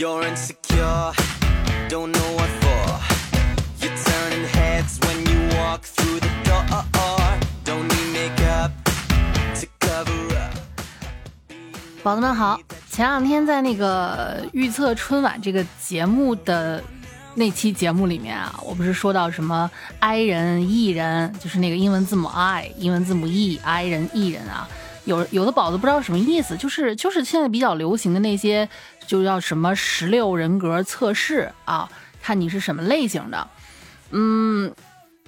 You're insecure, don't know what for. You're turning heads when you walk through the door. Don't need makeup to cover up. 宝子们好，前两天在那个预测春晚这个节目的那期节目里面啊，我不是说到什么 I 人、E 人，就是那个英文字母 I、英文字母 E，I 人、E 人啊。有有的宝子不知道什么意思，就是就是现在比较流行的那些，就叫什么十六人格测试啊，看你是什么类型的。嗯，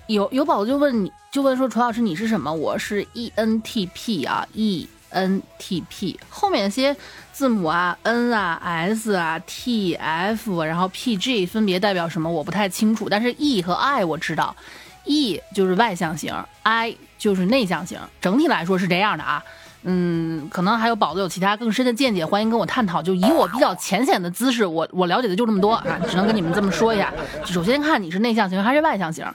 有有宝子就问你，就问说楚老师你是什么？我是 ENTP 啊，ENTP 后面些字母啊，N 啊，S 啊，T、F，然后 PG 分别代表什么？我不太清楚，但是 E 和 I 我知道，E 就是外向型，I 就是内向型，整体来说是这样的啊。嗯，可能还有宝子有其他更深的见解，欢迎跟我探讨。就以我比较浅显的姿势，我我了解的就这么多啊，只能跟你们这么说一下。首先看你是内向型还是外向型。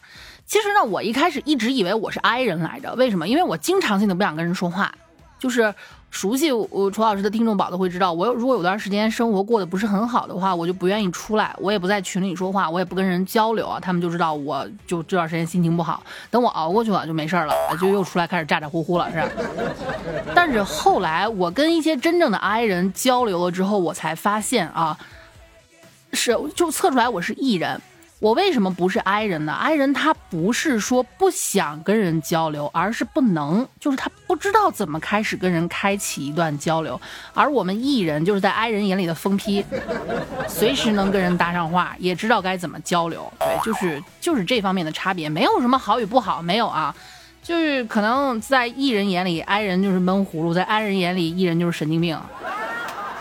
其实呢，我一开始一直以为我是 I 人来着，为什么？因为我经常性的不想跟人说话，就是。熟悉我楚老师的听众宝都会知道，我如果有段时间生活过得不是很好的话，我就不愿意出来，我也不在群里说话，我也不跟人交流啊，他们就知道我就这段时间心情不好。等我熬过去了就没事了，就又出来开始咋咋呼呼了，是吧？但是后来我跟一些真正的 I 人交流了之后，我才发现啊，是就测出来我是 E 人。我为什么不是 I 人呢？I 人他不是说不想跟人交流，而是不能，就是他不知道怎么开始跟人开启一段交流。而我们 E 人就是在 I 人眼里的疯批，随时能跟人搭上话，也知道该怎么交流。对，就是就是这方面的差别，没有什么好与不好，没有啊，就是可能在 E 人眼里，I 人就是闷葫芦；在 I 人眼里，E 人就是神经病，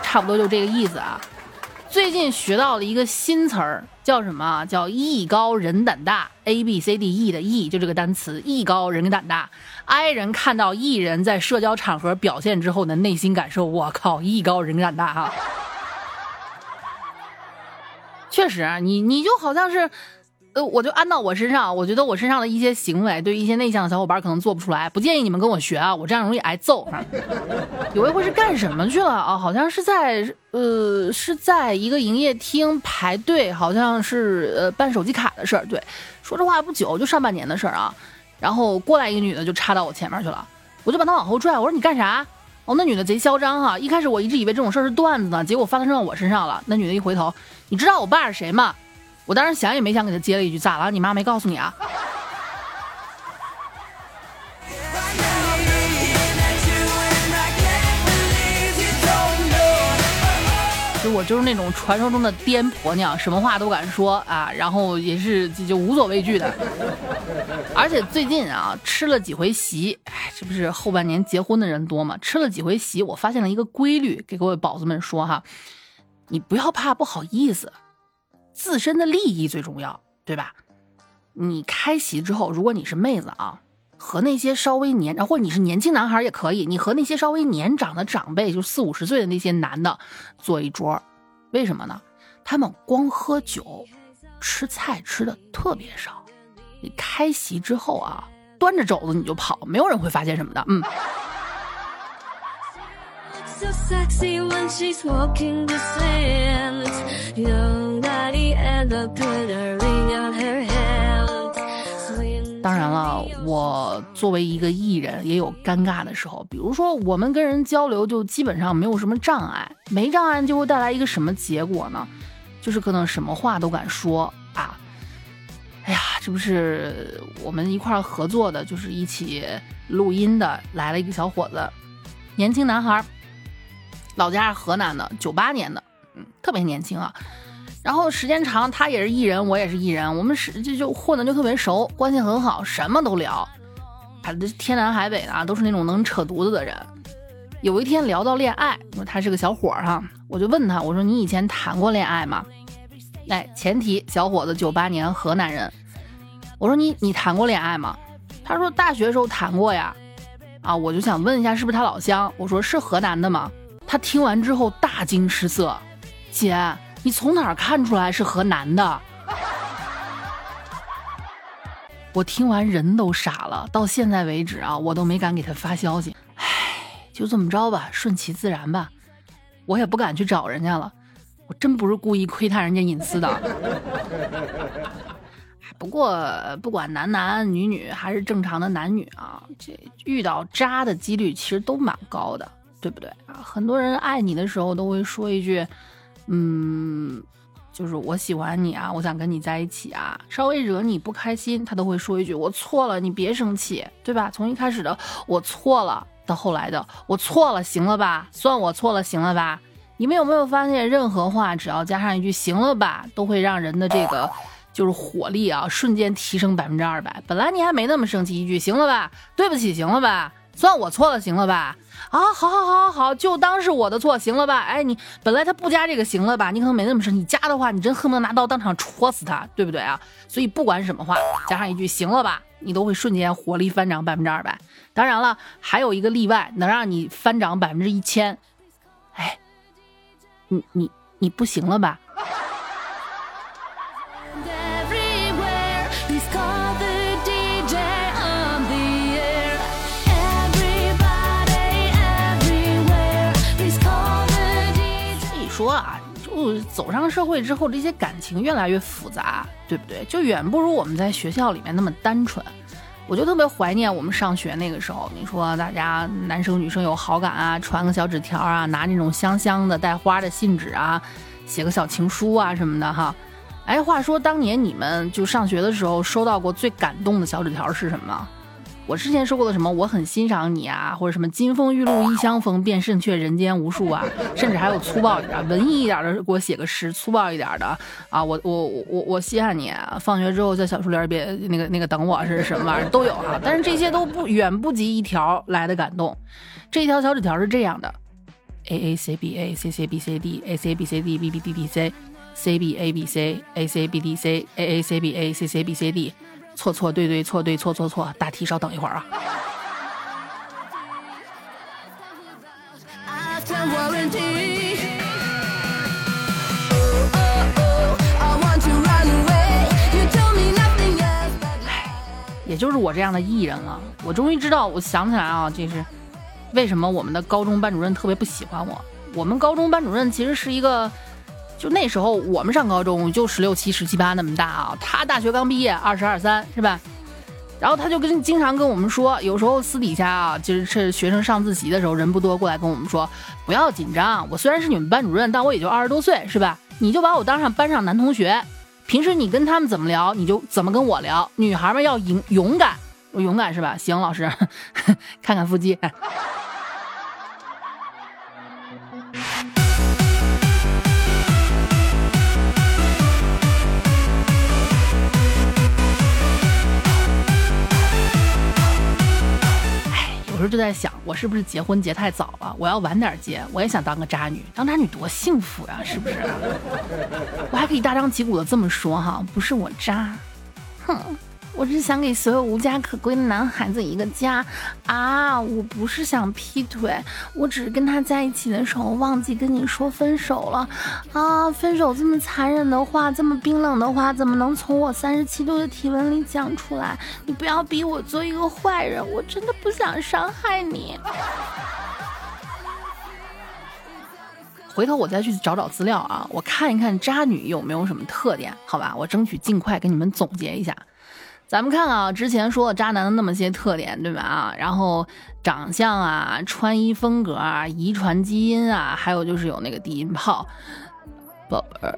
差不多就这个意思啊。最近学到了一个新词儿，叫什么？叫艺高人胆大。A B C D E 的 E 就这个单词，艺高人胆大。I 人看到艺人在社交场合表现之后的内心感受，我靠，艺高人胆大哈。确实，你你就好像是。我就安到我身上，我觉得我身上的一些行为，对于一些内向的小伙伴可能做不出来，不建议你们跟我学啊，我这样容易挨揍。有一回是干什么去了啊？好像是在呃，是在一个营业厅排队，好像是呃办手机卡的事儿。对，说这话不久，就上半年的事儿啊。然后过来一个女的就插到我前面去了，我就把她往后拽，我说你干啥？哦，那女的贼嚣张哈，一开始我一直以为这种事儿是段子呢，结果发生到我身上了。那女的一回头，你知道我爸是谁吗？我当时想也没想，给他接了一句：“咋了？你妈没告诉你啊？”就我就是那种传说中的颠婆娘，什么话都敢说啊，然后也是就无所畏惧的。而且最近啊，吃了几回席，哎，这不是后半年结婚的人多吗？吃了几回席，我发现了一个规律，给各位宝子们说哈，你不要怕不好意思。自身的利益最重要，对吧？你开席之后，如果你是妹子啊，和那些稍微年，或者你是年轻男孩也可以，你和那些稍微年长的长辈，就四五十岁的那些男的坐一桌，为什么呢？他们光喝酒，吃菜吃的特别少。你开席之后啊，端着肘子你就跑，没有人会发现什么的。嗯。当然了，我作为一个艺人，也有尴尬的时候。比如说，我们跟人交流，就基本上没有什么障碍，没障碍就会带来一个什么结果呢？就是可能什么话都敢说啊！哎呀，这不是我们一块合作的，就是一起录音的，来了一个小伙子，年轻男孩，老家是河南的，九八年的，嗯，特别年轻啊。然后时间长，他也是艺人，我也是艺人，我们是就就混的就特别熟，关系很好，什么都聊，他这天南海北的，都是那种能扯犊子的人。有一天聊到恋爱，说他是个小伙儿哈，我就问他，我说你以前谈过恋爱吗？哎，前提小伙子九八年河南人。我说你你谈过恋爱吗？他说大学时候谈过呀。啊，我就想问一下是不是他老乡？我说是河南的吗？他听完之后大惊失色，姐。你从哪儿看出来是河南的？我听完人都傻了。到现在为止啊，我都没敢给他发消息。唉，就这么着吧，顺其自然吧。我也不敢去找人家了。我真不是故意窥探人家隐私的。不过不管男男女女还是正常的男女啊，这遇到渣的几率其实都蛮高的，对不对啊？很多人爱你的时候都会说一句，嗯，就是我喜欢你啊，我想跟你在一起啊。稍微惹你不开心，他都会说一句我错了，你别生气，对吧？从一开始的我错了，到后来的我错了，行了吧？算我错了，行了吧？你们有没有发现，任何话只要加上一句行了吧，都会让人的这个。就是火力啊，瞬间提升百分之二百。本来你还没那么生气，一句行了吧，对不起，行了吧，算我错了，行了吧？啊，好好好好好，就当是我的错，行了吧？哎，你本来他不加这个行了吧，你可能没那么生气，你加的话，你真恨不得拿刀当场戳死他，对不对啊？所以不管什么话，加上一句行了吧，你都会瞬间火力翻涨百分之二百。当然了，还有一个例外，能让你翻涨百分之一千。哎，你你你不行了吧？说啊，就走上社会之后，这些感情越来越复杂，对不对？就远不如我们在学校里面那么单纯。我就特别怀念我们上学那个时候。你说大家男生女生有好感啊，传个小纸条啊，拿那种香香的带花的信纸啊，写个小情书啊什么的哈。哎，话说当年你们就上学的时候，收到过最感动的小纸条是什么？我之前说过的什么，我很欣赏你啊，或者什么金风玉露一相逢，便胜却人间无数啊，甚至还有粗暴一点、文艺一点的，给我写个诗，粗暴一点的啊，我我我我稀罕你，啊放学之后在小树林别那个那个等我是什么玩意儿都有哈，但是这些都不远不及一条来的感动。这条小纸条是这样的：A A C B A C C B C D A C B C D B B D D C C B A B C A C B D C A A C B A C C B C D。错错对对错对错错错，大题稍等一会儿啊。也就是我这样的艺人了，我终于知道，我想起来啊，这是为什么我们的高中班主任特别不喜欢我。我们高中班主任其实是一个。就那时候，我们上高中就十六七、十七八那么大啊。他大学刚毕业，二十二三，是吧？然后他就跟经常跟我们说，有时候私底下啊，就是是学生上自习的时候人不多，过来跟我们说，不要紧张。我虽然是你们班主任，但我也就二十多岁，是吧？你就把我当上班上男同学，平时你跟他们怎么聊，你就怎么跟我聊。女孩们要勇勇敢，勇敢是吧？行，老师，看看腹肌。有时候就在想，我是不是结婚结太早了？我要晚点结。我也想当个渣女，当渣女多幸福呀，是不是？我还可以大张旗鼓的这么说哈，不是我渣，哼。我只是想给所有无家可归的男孩子一个家啊！我不是想劈腿，我只是跟他在一起的时候忘记跟你说分手了啊！分手这么残忍的话，这么冰冷的话，怎么能从我三十七度的体温里讲出来？你不要逼我做一个坏人，我真的不想伤害你。回头我再去找找资料啊，我看一看渣女有没有什么特点，好吧？我争取尽快给你们总结一下。咱们看啊，之前说了渣男的那么些特点，对吧？啊，然后长相啊、穿衣风格啊、遗传基因啊，还有就是有那个低音炮。宝贝儿，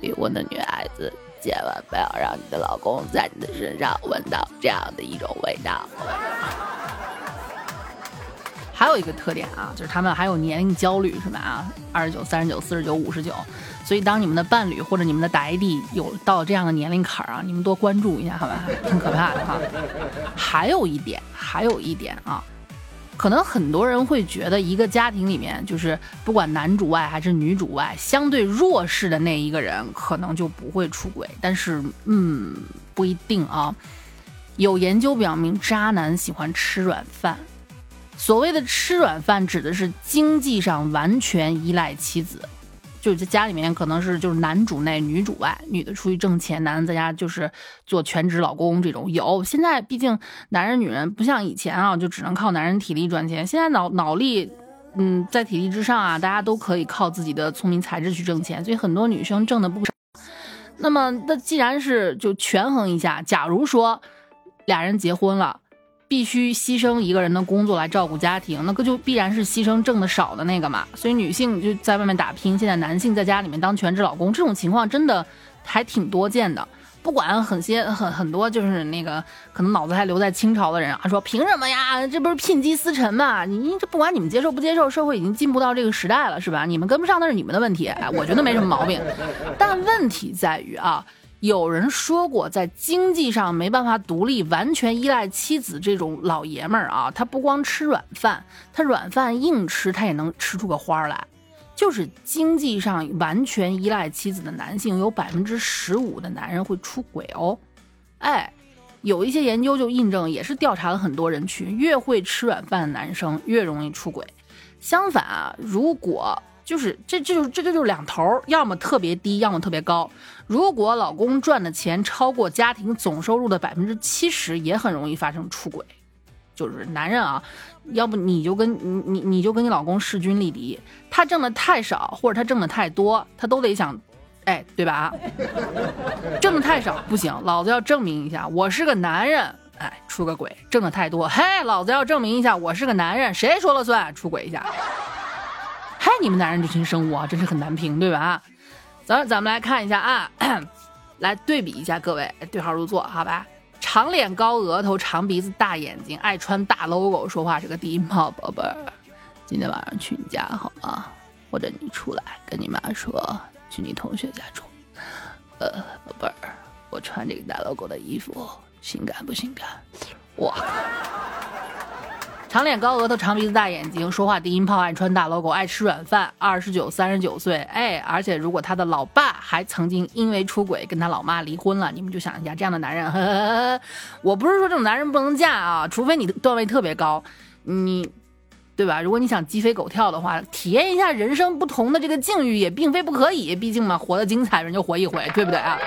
离婚的女孩子千万不要让你的老公在你的身上闻到这样的一种味道。还有一个特点啊，就是他们还有年龄焦虑，是吧？啊，二十九、三十九、四十九、五十九。所以，当你们的伴侣或者你们的打 AD 有到这样的年龄坎儿啊，你们多关注一下，好吧？挺可怕的哈。还有一点，还有一点啊，可能很多人会觉得，一个家庭里面，就是不管男主外还是女主外，相对弱势的那一个人，可能就不会出轨。但是，嗯，不一定啊。有研究表明，渣男喜欢吃软饭。所谓的吃软饭，指的是经济上完全依赖妻子，就是家里面可能是就是男主内女主外，女的出去挣钱，男的在家就是做全职老公这种有。现在毕竟男人女人不像以前啊，就只能靠男人体力赚钱，现在脑脑力嗯，在体力之上啊，大家都可以靠自己的聪明才智去挣钱，所以很多女生挣的不少。那么，那既然是就权衡一下，假如说俩人结婚了，必须牺牲一个人的工作来照顾家庭，那个就必然是牺牲挣的少的那个嘛。所以女性就在外面打拼，现在男性在家里面当全职老公，这种情况真的还挺多见的。不管很些很很多，就是那个可能脑子还留在清朝的人啊，说凭什么呀？这不是聘鸡司晨嘛？你这不管你们接受不接受，社会已经进步到这个时代了，是吧？你们跟不上那是你们的问题，哎，我觉得没什么毛病。但问题在于啊，有人说过，在经济上没办法独立、完全依赖妻子这种老爷们儿啊，他不光吃软饭，他软饭硬吃，他也能吃出个花儿来。就是经济上完全依赖妻子的男性，有百分之十五的男人会出轨哦。哎，有一些研究就印证，也是调查了很多人群，越会吃软饭的男生越容易出轨。相反啊，如果就是这这就这这就是两头，要么特别低，要么特别高。如果老公赚的钱超过家庭总收入的百分之七十，也很容易发生出轨。就是男人啊，要不你就跟你你你就跟你老公势均力敌，他挣的太少或者他挣的太多，他都得想，哎，对吧？挣的太少不行，老子要证明一下我是个男人，哎，出个轨；挣的太多，嘿，老子要证明一下我是个男人，谁说了算？出轨一下，嗨，你们男人这群生物啊，真是很难评，对吧？咱咱们来看一下啊，来对比一下，各位对号入座，好吧？长脸高额头长鼻子大眼睛爱穿大 logo 说话是个低音炮宝贝儿，今天晚上去你家好吗？或者你出来跟你妈说去你同学家住。呃，宝贝儿，我穿这个大 logo 的衣服性感不性感？哇！长脸高额头长鼻子大眼睛，说话低音炮，爱穿大 logo，爱吃软饭，二十九三十九岁，哎，而且如果他的老爸还曾经因为出轨跟他老妈离婚了，你们就想一下，这样的男人，呵呵呵我不是说这种男人不能嫁啊，除非你段位特别高，你，对吧？如果你想鸡飞狗跳的话，体验一下人生不同的这个境遇也并非不可以，毕竟嘛，活得精彩，人就活一回，对不对啊？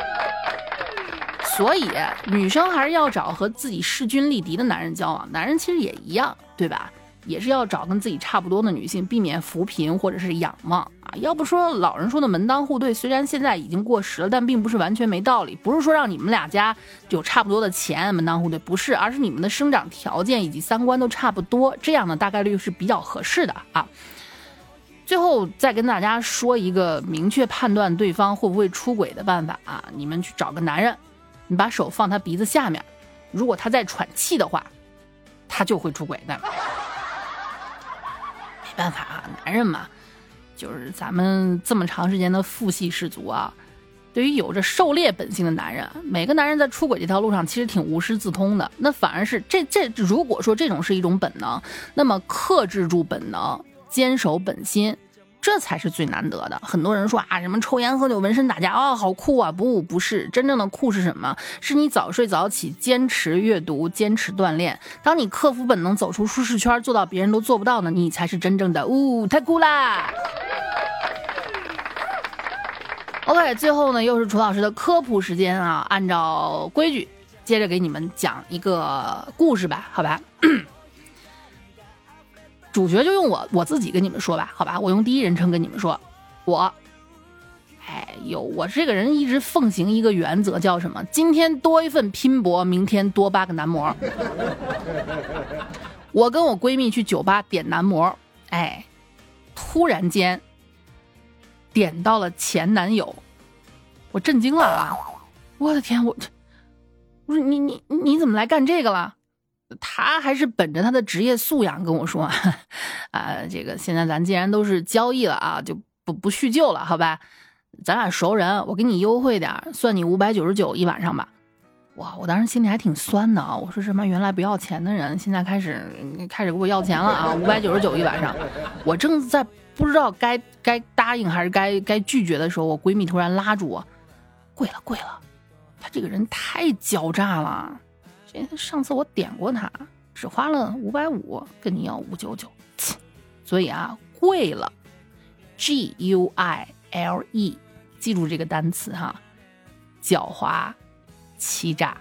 所以，女生还是要找和自己势均力敌的男人交往。男人其实也一样，对吧？也是要找跟自己差不多的女性，避免扶贫或者是仰望啊。要不说老人说的门当户对，虽然现在已经过时了，但并不是完全没道理。不是说让你们俩家有差不多的钱门当户对，不是，而是你们的生长条件以及三观都差不多，这样呢大概率是比较合适的啊。最后再跟大家说一个明确判断对方会不会出轨的办法啊，你们去找个男人。你把手放他鼻子下面，如果他在喘气的话，他就会出轨的。没办法啊，男人嘛，就是咱们这么长时间的父系氏族啊，对于有着狩猎本性的男人，每个男人在出轨这条路上其实挺无师自通的。那反而是这这，如果说这种是一种本能，那么克制住本能，坚守本心。这才是最难得的。很多人说啊，什么抽烟喝酒、纹身打架啊，好酷啊！不，不是真正的酷是什么？是你早睡早起，坚持阅读，坚持锻炼。当你克服本能，走出舒适圈，做到别人都做不到的，你才是真正的呜，太酷啦！OK，最后呢，又是楚老师的科普时间啊，按照规矩，接着给你们讲一个故事吧，好吧？主角就用我我自己跟你们说吧，好吧，我用第一人称跟你们说，我，哎呦，我这个人一直奉行一个原则，叫什么？今天多一份拼搏，明天多八个男模。我跟我闺蜜去酒吧点男模，哎，突然间点到了前男友，我震惊了啊！我的天，我这，我说你你你怎么来干这个了？他还是本着他的职业素养跟我说，啊，这个现在咱既然都是交易了啊，就不不叙旧了，好吧？咱俩熟人，我给你优惠点，算你五百九十九一晚上吧。哇，我当时心里还挺酸的啊，我说什么原来不要钱的人，现在开始开始给我要钱了啊，五百九十九一晚上。我正在不知道该该答应还是该该拒绝的时候，我闺蜜突然拉住我，贵了贵了，他这个人太狡诈了。这上次我点过它，只花了五百五，跟你要五九九，所以啊，贵了，G U I L E，记住这个单词哈，狡猾、欺诈。